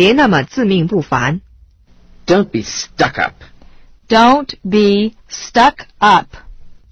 别那么自命不凡。Don't be stuck up. Don't be stuck up.